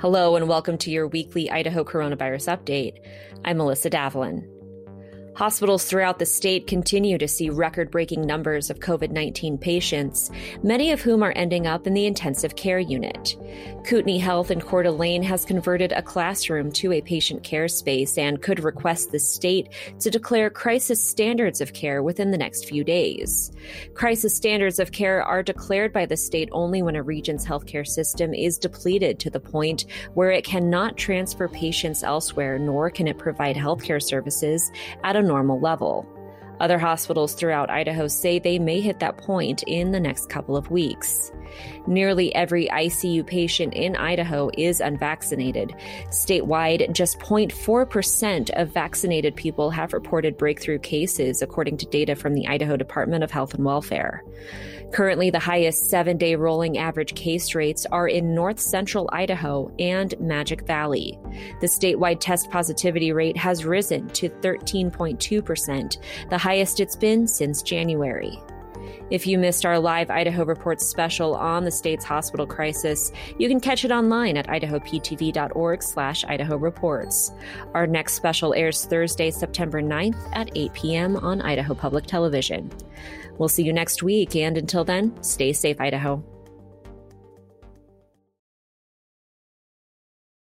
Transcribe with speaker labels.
Speaker 1: Hello, and welcome to your weekly Idaho coronavirus update. I'm Melissa Davlin. Hospitals throughout the state continue to see record breaking numbers of COVID 19 patients, many of whom are ending up in the intensive care unit. Kootenai Health in Coeur d'Alene has converted a classroom to a patient care space and could request the state to declare crisis standards of care within the next few days. Crisis standards of care are declared by the state only when a region's healthcare system is depleted to the point where it cannot transfer patients elsewhere, nor can it provide healthcare services at a normal level. Other hospitals throughout Idaho say they may hit that point in the next couple of weeks. Nearly every ICU patient in Idaho is unvaccinated. Statewide, just 0.4% of vaccinated people have reported breakthrough cases, according to data from the Idaho Department of Health and Welfare. Currently, the highest seven day rolling average case rates are in north central Idaho and Magic Valley. The statewide test positivity rate has risen to 13.2%, the highest it's been since January. If you missed our live Idaho Reports special on the state's hospital crisis, you can catch it online at idahoptv.org slash Idaho Reports. Our next special airs Thursday, September 9th at 8 p.m. on Idaho Public Television. We'll see you next week, and until then, stay safe, Idaho.